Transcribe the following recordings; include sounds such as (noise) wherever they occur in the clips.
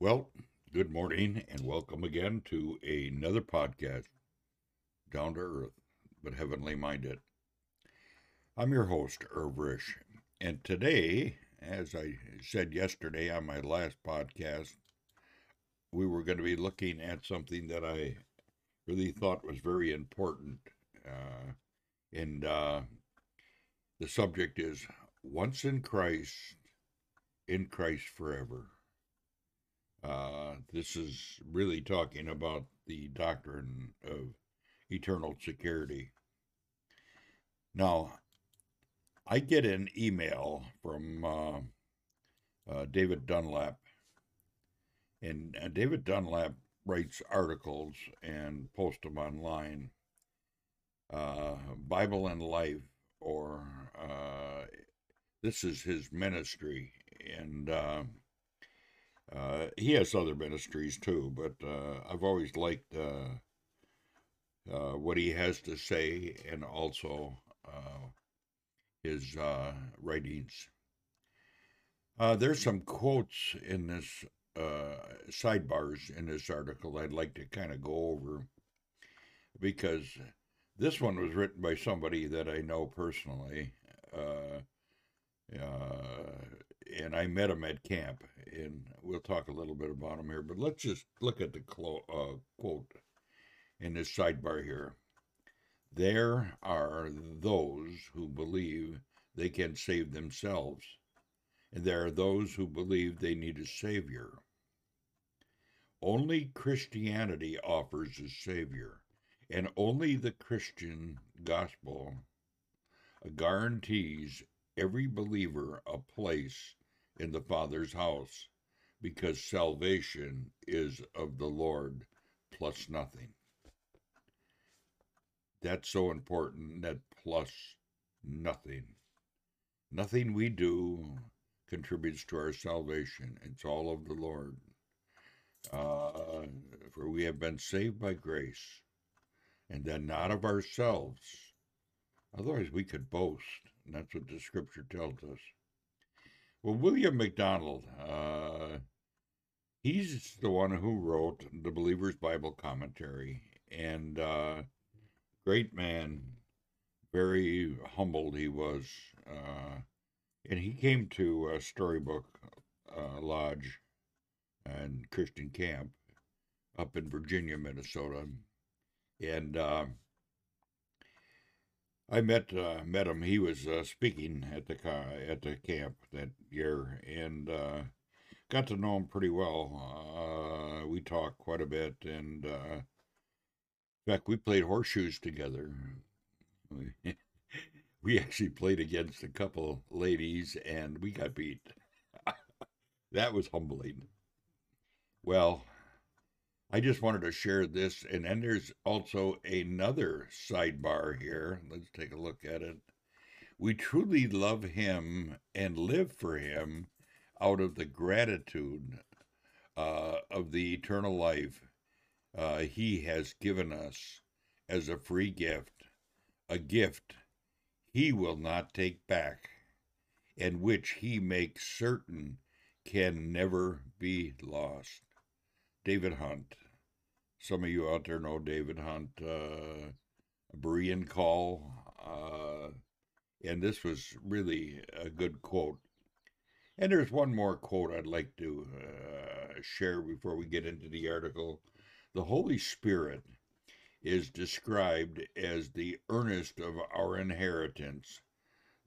Well, good morning and welcome again to another podcast, Down to Earth, but Heavenly Minded. I'm your host, Irv and today, as I said yesterday on my last podcast, we were going to be looking at something that I really thought was very important. Uh, and uh, the subject is Once in Christ, in Christ forever. Uh, this is really talking about the doctrine of eternal security. Now, I get an email from uh, uh, David Dunlap, and uh, David Dunlap writes articles and posts them online. Uh, Bible and Life, or uh, this is his ministry, and uh, he has other ministries too, but uh, I've always liked uh, uh what he has to say and also uh, his writings. there's some quotes in this sidebars in this article I'd like to kind of go over because this one was written by somebody that I know personally. Uh, and I met him at camp, and we'll talk a little bit about him here. But let's just look at the clo- uh, quote in this sidebar here. There are those who believe they can save themselves, and there are those who believe they need a savior. Only Christianity offers a savior, and only the Christian gospel guarantees every believer a place in the Father's house, because salvation is of the Lord plus nothing. That's so important, that plus nothing. Nothing we do contributes to our salvation. It's all of the Lord. Uh, for we have been saved by grace, and then not of ourselves. Otherwise, we could boast. And that's what the scripture tells us. Well, William MacDonald, uh, he's the one who wrote the Believer's Bible Commentary, and uh, great man, very humbled he was, uh, and he came to uh, Storybook uh, Lodge and Christian Camp up in Virginia, Minnesota, and uh, I met uh, met him. He was uh, speaking at the at the camp that year, and uh, got to know him pretty well. Uh, we talked quite a bit, and uh, in fact, we played horseshoes together. We, (laughs) we actually played against a couple ladies, and we got beat. (laughs) that was humbling. Well, I just wanted to share this. And then there's also another sidebar here. Let's take a look at it. We truly love him and live for him out of the gratitude uh, of the eternal life uh, he has given us as a free gift, a gift he will not take back, and which he makes certain can never be lost. David Hunt. Some of you out there know David Hunt, uh, Berean call. Uh, and this was really a good quote. And there's one more quote I'd like to uh, share before we get into the article. The Holy Spirit is described as the earnest of our inheritance.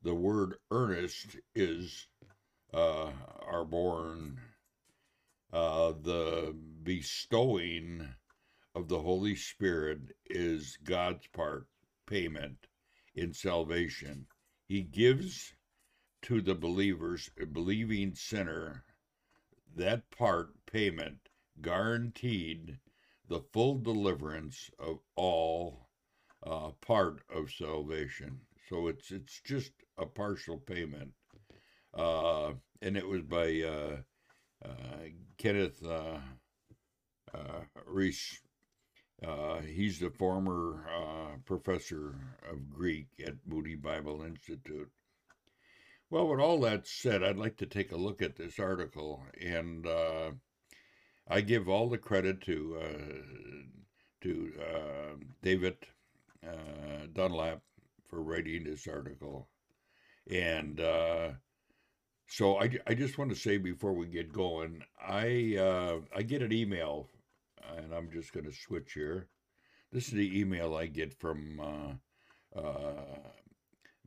The word earnest is uh, arrabon uh, the bestowing of the Holy Spirit is God's part payment in salvation. He gives to the believers, believing sinner, that part payment guaranteed the full deliverance of all uh, part of salvation. So it's it's just a partial payment, uh, and it was by uh, uh, Kenneth uh, uh, he's the former professor of Greek at Moody Bible Institute. Well, with all that said, I'd like to take a look at this article and I give all the credit to uh, to uh, David uh, Dunlap for writing this article, and uh, so I, I just want to say before we get going, I uh, I get an email, and I'm just going to switch here. This is the email I get from uh, uh,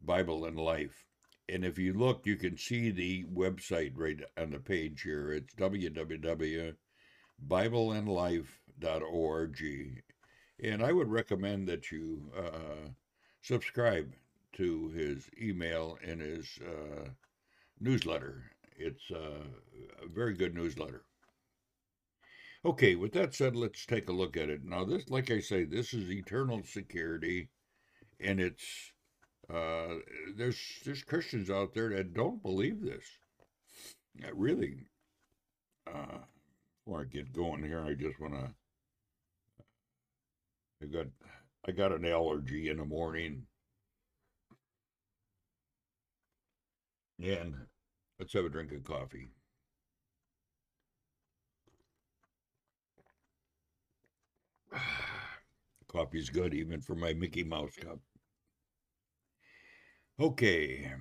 Bible and Life. And if you look, you can see the website right on the page here. It's www.bibleandlife.org. And I would recommend that you uh, subscribe to his email and his uh, newsletter. It's uh, a very good newsletter. Okay, with that said, let's take a look at it. Now, this, like I say, this is eternal security, and it's uh, there's there's Christians out there that don't believe this. Yeah, really. Uh, before I get going here, I just want to. I got I got an allergy in the morning, and let's have a drink of coffee. Coffee's good even for my Mickey Mouse cup. Okay.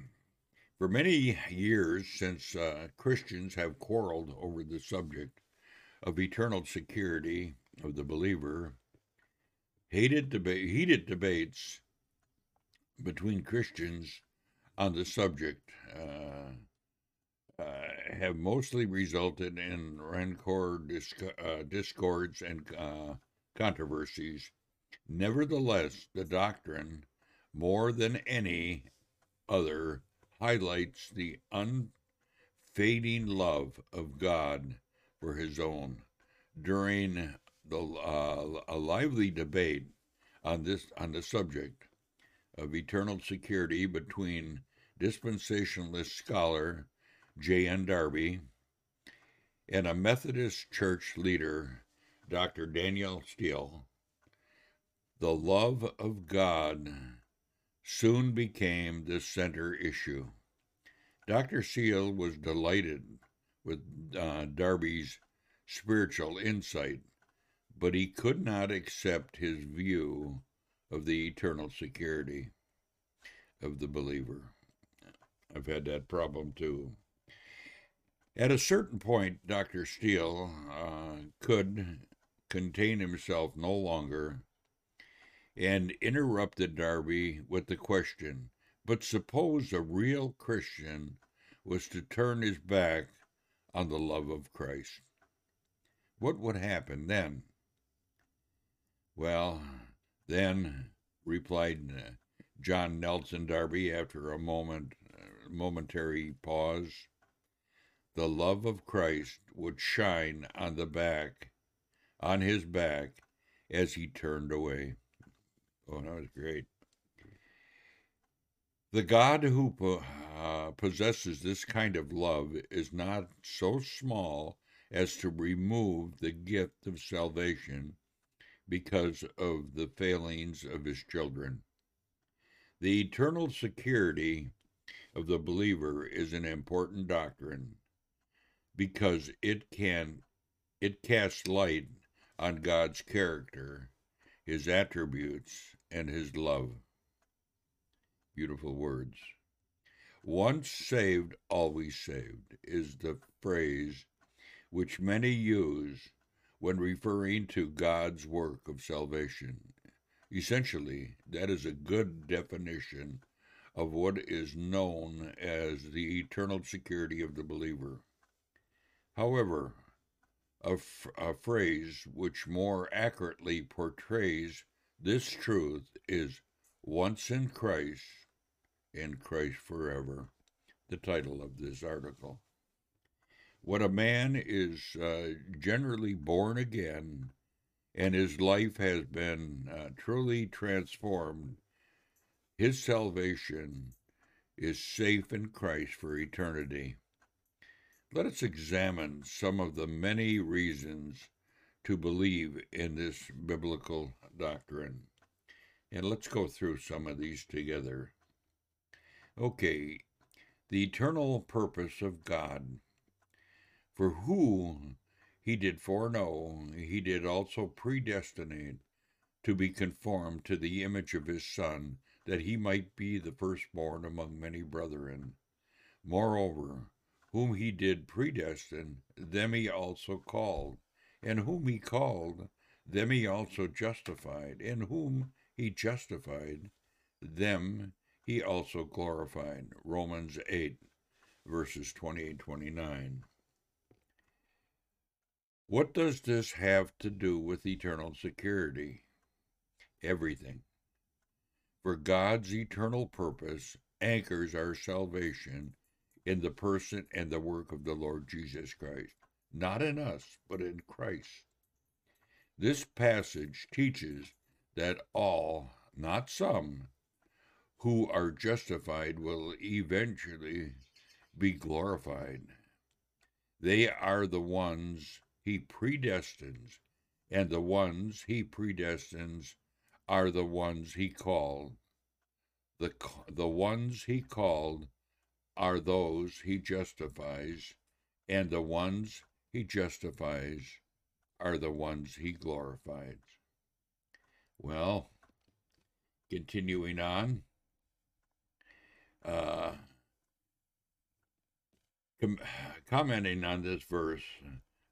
For many years since uh, Christians have quarreled over the subject of eternal security of the believer, hated deba- heated debates between Christians on the subject uh, uh, have mostly resulted in rancor, disc- uh, discords, and uh, controversies. Nevertheless, the doctrine, more than any other, highlights the unfading love of God for his own. During the, uh, a lively debate on this on the subject of eternal security between dispensationalist scholar J.N. Darby and a Methodist church leader Dr. Daniel Steele, the love of God soon became the center issue. Dr. Steele was delighted with uh, Darby's spiritual insight, but he could not accept his view of the eternal security of the believer. I've had that problem too. At a certain point, Dr. Steele uh, could contain himself no longer and interrupted Darby with the question But suppose a real Christian was to turn his back on the love of Christ? What would happen then? Well, then, replied John Nelson Darby after a moment, uh, momentary pause, the love of Christ would shine on the back on his back as he turned away. Oh, that was great. The God who uh, possesses this kind of love is not so small as to remove the gift of salvation because of the failings of his children. The eternal security of the believer is an important doctrine because it can it casts light on God's character, his attributes, and his love. Beautiful words. Once saved, always saved is the phrase which many use when referring to God's work of salvation. Essentially, that is a good definition of what is known as the eternal security of the believer. However, a, a phrase which more accurately portrays this truth is once in Christ, in Christ forever, the title of this article. When a man is uh, generally born again and his life has been uh, truly transformed, his salvation is safe in Christ for eternity. Let us examine some of the many reasons to believe in this biblical doctrine. And let's go through some of these together. Okay, the eternal purpose of God. For who he did foreknow, he did also predestinate to be conformed to the image of his Son, that he might be the firstborn among many brethren. Moreover, whom he did predestine, them he also called. And whom he called, them he also justified. in whom he justified, them he also glorified. Romans 8, verses 28 29. What does this have to do with eternal security? Everything. For God's eternal purpose anchors our salvation in the person and the work of the Lord Jesus Christ, not in us, but in Christ. This passage teaches that all, not some, who are justified will eventually be glorified. They are the ones he predestines, and the ones he predestines are the ones he called. The, the ones he called are those he justifies, and the ones he justifies are the ones he glorifies. Well, continuing on, uh, com- commenting on this verse,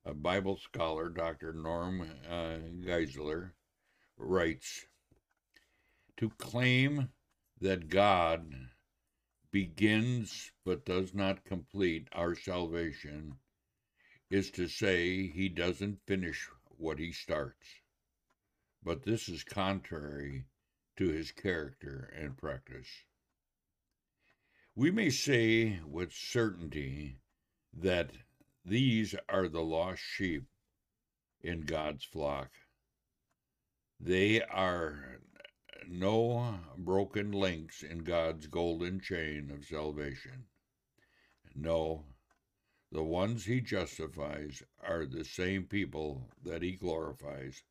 a Bible scholar, Dr. Norm uh, Geisler, writes To claim that God begins but does not complete our salvation is to say he doesn't finish what he starts. But this is contrary to his character and practice. We may say with certainty that these are the lost sheep in God's flock. They are no broken links in God's golden chain of salvation. No, the ones he justifies are the same people that he glorifies.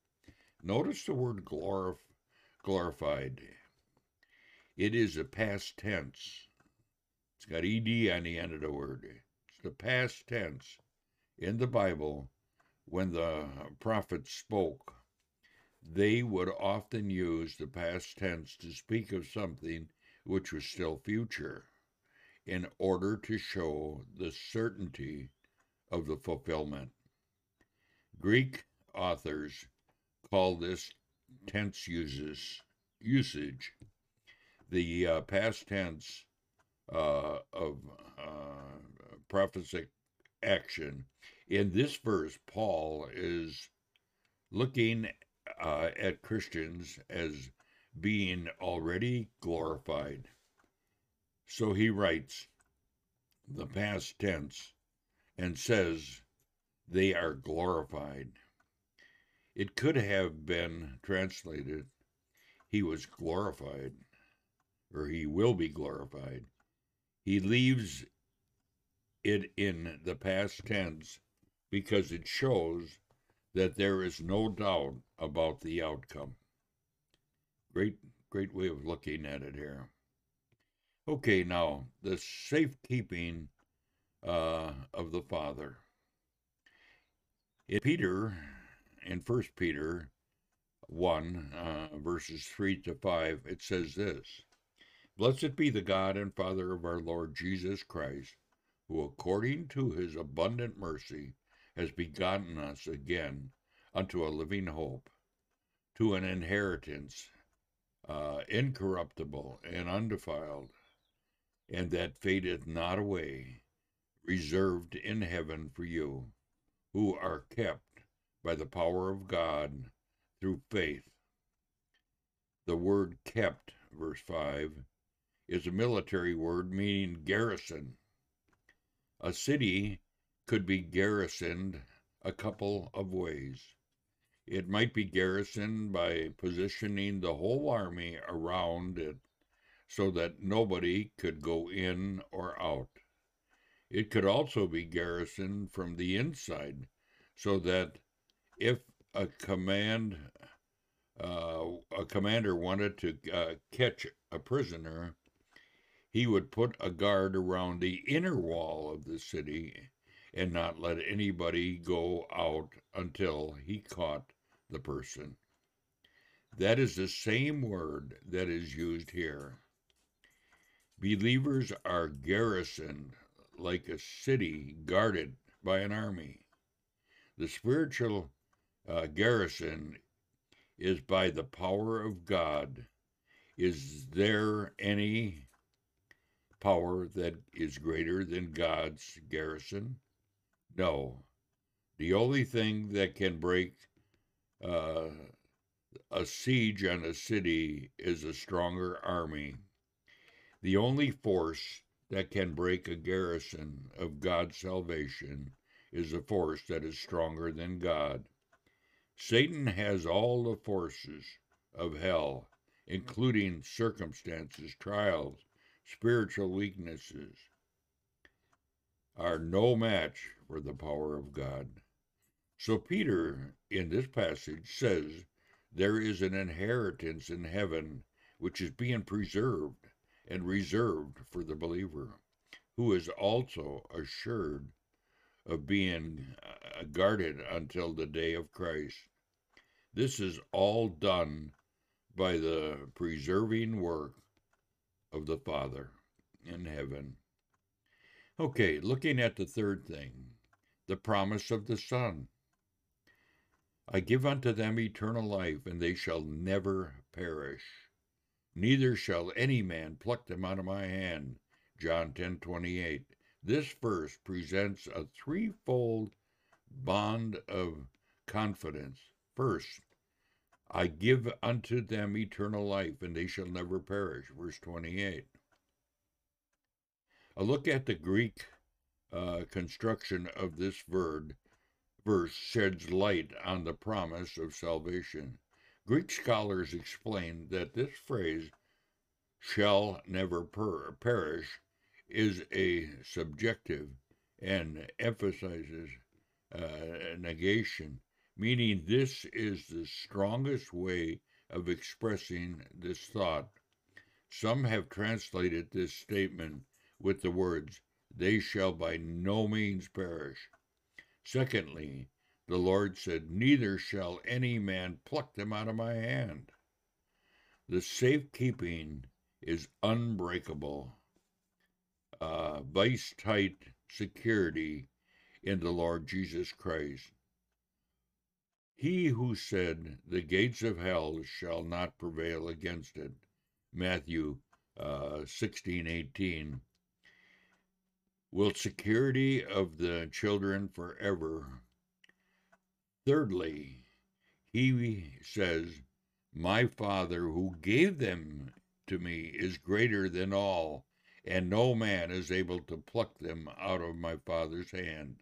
Notice the word glorif- glorified. It is a past tense. It's got ed on the end of the word. It's the past tense in the Bible when the prophets spoke they would often use the past tense to speak of something which was still future in order to show the certainty of the fulfillment. Greek authors call this tense uses, usage the uh, past tense uh, of uh, prophesic action. In this verse, Paul is looking uh, at Christians as being already glorified. So he writes the past tense and says they are glorified. It could have been translated he was glorified or he will be glorified. He leaves it in the past tense because it shows that there is no doubt about the outcome. Great, great way of looking at it here. Okay, now the safekeeping uh, of the Father. In Peter, in First Peter 1, uh, verses 3 to 5, it says this Blessed be the God and Father of our Lord Jesus Christ, who according to his abundant mercy has begotten us again unto a living hope, to an inheritance uh, incorruptible and undefiled, and that fadeth not away, reserved in heaven for you, who are kept by the power of God through faith. The word kept, verse 5, is a military word meaning garrison. A city could be garrisoned a couple of ways. It might be garrisoned by positioning the whole army around it so that nobody could go in or out. It could also be garrisoned from the inside so that if a command uh, a commander wanted to uh, catch a prisoner, he would put a guard around the inner wall of the city and not let anybody go out until he caught the person. That is the same word that is used here. Believers are garrisoned like a city guarded by an army. The spiritual uh, garrison is by the power of God. Is there any power that is greater than God's garrison? No. The only thing that can break uh, a siege on a city is a stronger army. The only force that can break a garrison of God's salvation is a force that is stronger than God. Satan has all the forces of hell, including circumstances, trials, spiritual weaknesses, are no match for the power of God. So, Peter in this passage says there is an inheritance in heaven which is being preserved and reserved for the believer, who is also assured of being uh, guarded until the day of Christ. This is all done by the preserving work of the Father in heaven. Okay, looking at the third thing, the promise of the Son. I give unto them eternal life, and they shall never perish neither shall any man pluck them out of my hand. John 10:28. This verse presents a threefold bond of confidence. First, I give unto them eternal life, and they shall never perish. Verse 28. A look at the Greek uh, construction of this word, verse sheds light on the promise of salvation. Greek scholars explain that this phrase, shall never per- perish, is a subjunctive and emphasizes uh, negation, meaning this is the strongest way of expressing this thought. Some have translated this statement with the words, They shall by no means perish. Secondly, the Lord said, Neither shall any man pluck them out of my hand. The safekeeping is unbreakable. Uh, vice tight security in the Lord Jesus Christ. He who said, The gates of hell shall not prevail against it. Matthew uh, 16 18. Will security of the children forever Thirdly, he says, My Father who gave them to me is greater than all, and no man is able to pluck them out of my Father's hand.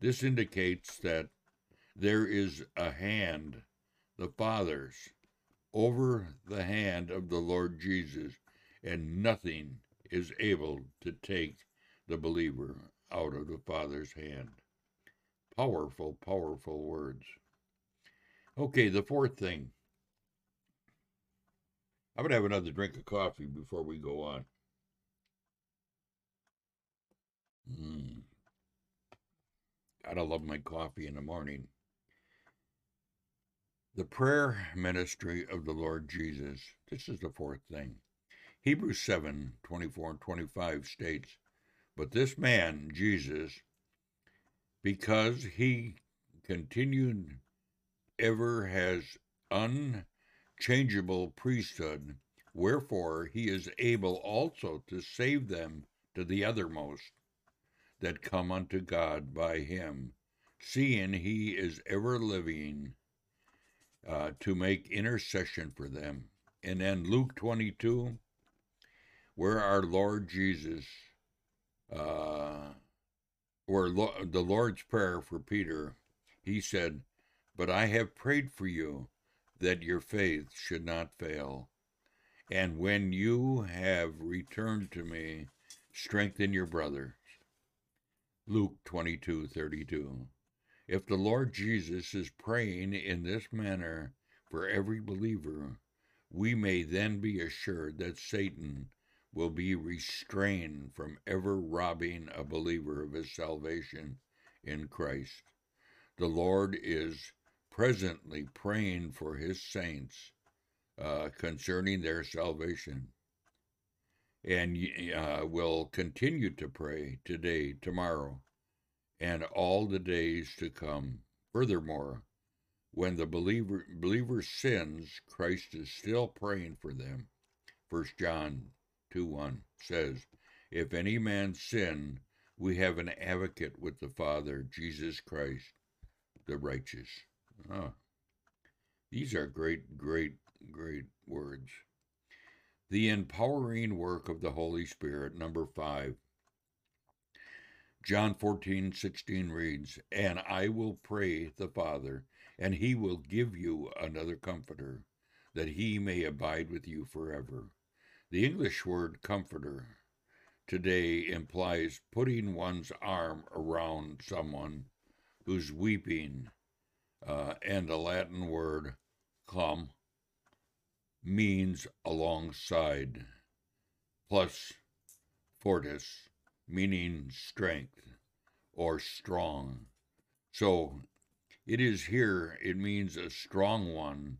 This indicates that there is a hand, the Father's, over the hand of the Lord Jesus, and nothing is able to take the believer out of the Father's hand. Powerful, powerful words. Okay, the fourth thing. I'm going to have another drink of coffee before we go on. Mm. Gotta love my coffee in the morning. The prayer ministry of the Lord Jesus. This is the fourth thing. Hebrews 7 24 and 25 states, But this man, Jesus, because he continued ever has unchangeable priesthood, wherefore he is able also to save them to the othermost that come unto God by him, seeing he is ever living uh, to make intercession for them. And then Luke 22, where our Lord Jesus uh, or the Lord's Prayer for Peter, he said, But I have prayed for you that your faith should not fail. And when you have returned to me, strengthen your brothers. Luke 22 32. If the Lord Jesus is praying in this manner for every believer, we may then be assured that Satan will be restrained from ever robbing a believer of his salvation in Christ. The Lord is presently praying for his saints uh, concerning their salvation and uh, will continue to pray today, tomorrow, and all the days to come. Furthermore, when the believer believer sins, Christ is still praying for them. First John 2 1 says, If any man sin, we have an advocate with the Father, Jesus Christ, the righteous. These are great, great, great words. The empowering work of the Holy Spirit, number five. John 14, 16 reads, And I will pray the Father, and he will give you another comforter, that he may abide with you forever. The English word comforter today implies putting one's arm around someone who's weeping, uh, and the Latin word cum means alongside, plus fortis, meaning strength or strong. So it is here, it means a strong one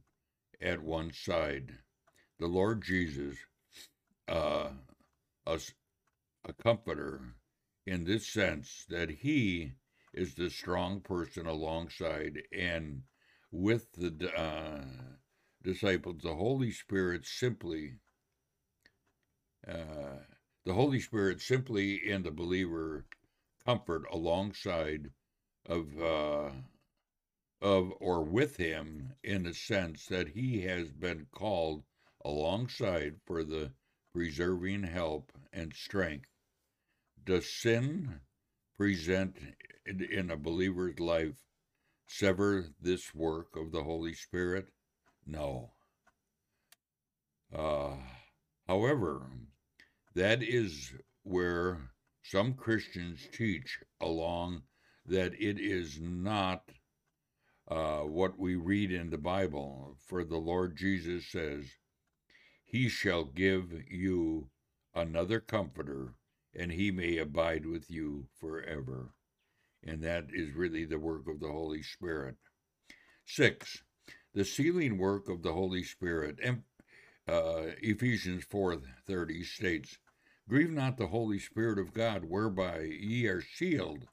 at one side. The Lord Jesus, uh, a, a comforter in this sense that he is the strong person alongside and with the uh, disciples, the Holy Spirit simply, uh, the Holy Spirit simply in the believer comfort alongside of, uh, of or with him in the sense that he has been called alongside for the preserving help and strength. Does sin present in a believer's life sever this work of the Holy Spirit? No. Uh, however, that is where some Christians teach along that it is not uh, what we read in the Bible. For the Lord Jesus says, He shall give you another comforter, and he may abide with you forever. And that is really the work of the Holy Spirit. Six, the sealing work of the Holy Spirit. And, uh, Ephesians 4:30 states, "Grieve not the Holy Spirit of God, whereby ye are sealed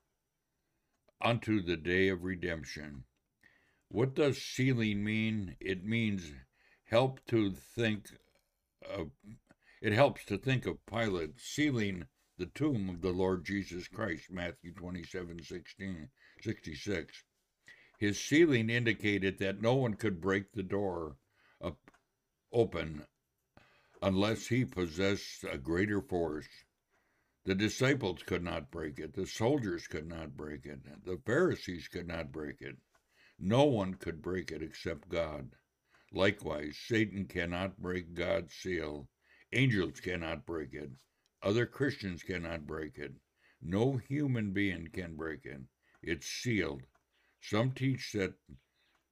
unto the day of redemption." What does sealing mean? It means help to think of it helps to think of Pilate sealing the tomb of the Lord Jesus Christ, Matthew 27 16, 66. His sealing indicated that no one could break the door up, open unless he possessed a greater force. The disciples could not break it. The soldiers could not break it. The Pharisees could not break it. No one could break it except God. Likewise, Satan cannot break God's seal. Angels cannot break it. Other Christians cannot break it. No human being can break it. It's sealed. Some teach that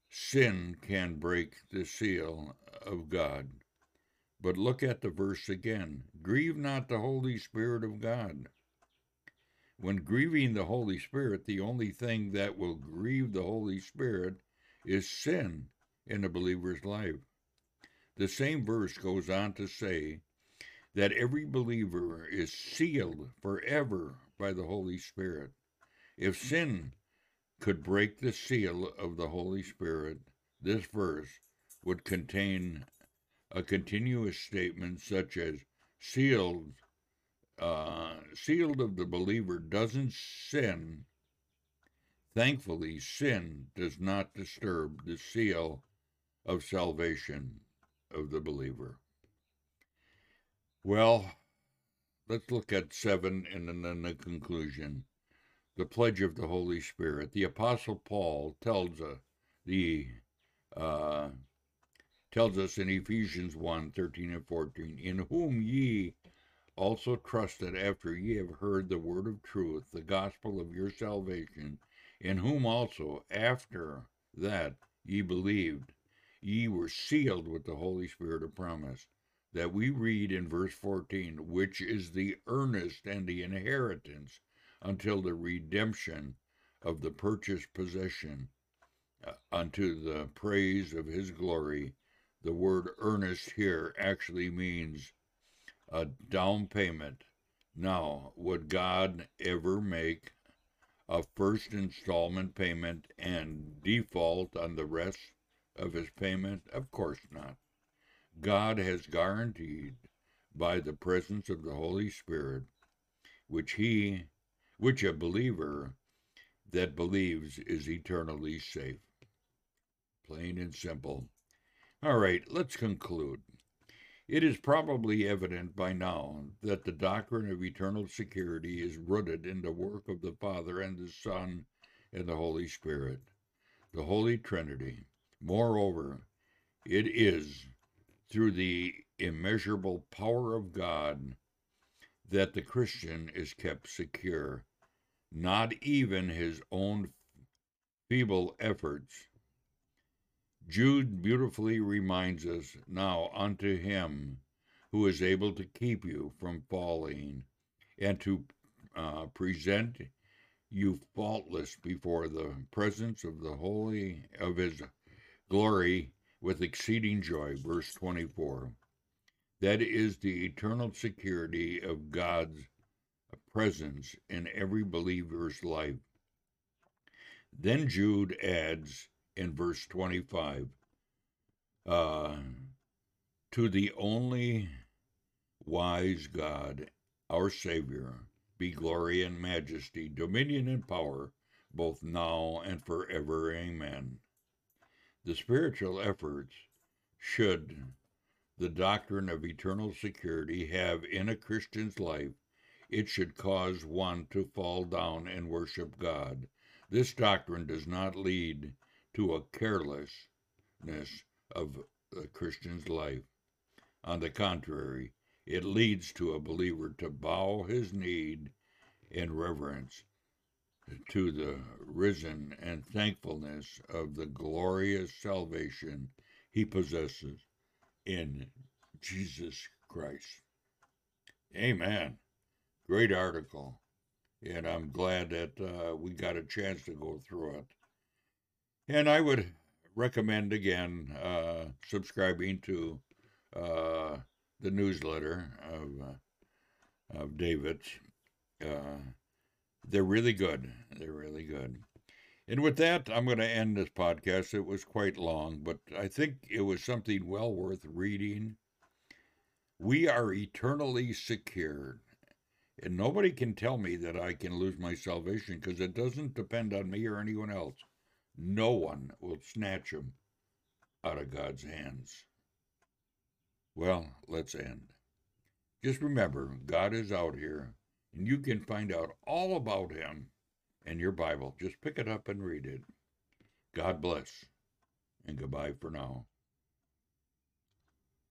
sin can break the seal of God. But look at the verse again. Grieve not the Holy Spirit of God. When grieving the Holy Spirit, the only thing that will grieve the Holy Spirit is sin in a believer's life. The same verse goes on to say that every believer is sealed forever by the Holy Spirit. If sin could break the seal of the Holy Spirit, this verse would contain a continuous statement such as sealed uh, sealed of the believer doesn't sin thankfully sin does not disturb the seal of salvation of the believer well let's look at seven and then the conclusion the pledge of the Holy Spirit. The Apostle Paul tells us uh, the uh, tells us in Ephesians 1, 13 and 14, in whom ye also trusted after ye have heard the word of truth, the gospel of your salvation, in whom also after that ye believed, ye were sealed with the Holy Spirit of promise, that we read in verse 14, which is the earnest and the inheritance until the redemption of the purchased possession uh, unto the praise of his glory. The word earnest here actually means a down payment. Now, would God ever make a first installment payment and default on the rest of his payment? Of course not. God has guaranteed by the presence of the Holy Spirit, which he, which a believer that believes is eternally safe. Plain and simple. All right, let's conclude. It is probably evident by now that the doctrine of eternal security is rooted in the work of the Father and the Son and the Holy Spirit, the Holy Trinity. Moreover, it is through the immeasurable power of God that the Christian is kept secure. Not even his own feeble efforts Jude beautifully reminds us now unto him who is able to keep you from falling and to uh, present you faultless before the presence of the holy of his glory with exceeding joy verse 24 that is the eternal security of god's presence in every believer's life then jude adds in verse 25 uh, to the only wise God, our Savior, be glory and majesty, dominion and power, both now and forever. Amen. The spiritual efforts should the doctrine of eternal security have in a Christian's life, it should cause one to fall down and worship God. This doctrine does not lead to a carelessness of a Christian's life. On the contrary, it leads to a believer to bow his knee in reverence to the risen and thankfulness of the glorious salvation he possesses in Jesus Christ. Amen. Great article. And I'm glad that uh, we got a chance to go through it. And I would recommend again uh, subscribing to uh, the newsletter of, uh, of David's. They're really good. They're really good. And with that, I'm going to end this podcast. It was quite long, but I think it was something well worth reading. We are eternally secured. And nobody can tell me that I can lose my salvation because it doesn't depend on me or anyone else. No one will snatch him out of God's hands. Well, let's end. Just remember, God is out here, and you can find out all about him in your Bible. Just pick it up and read it. God bless, and goodbye for now.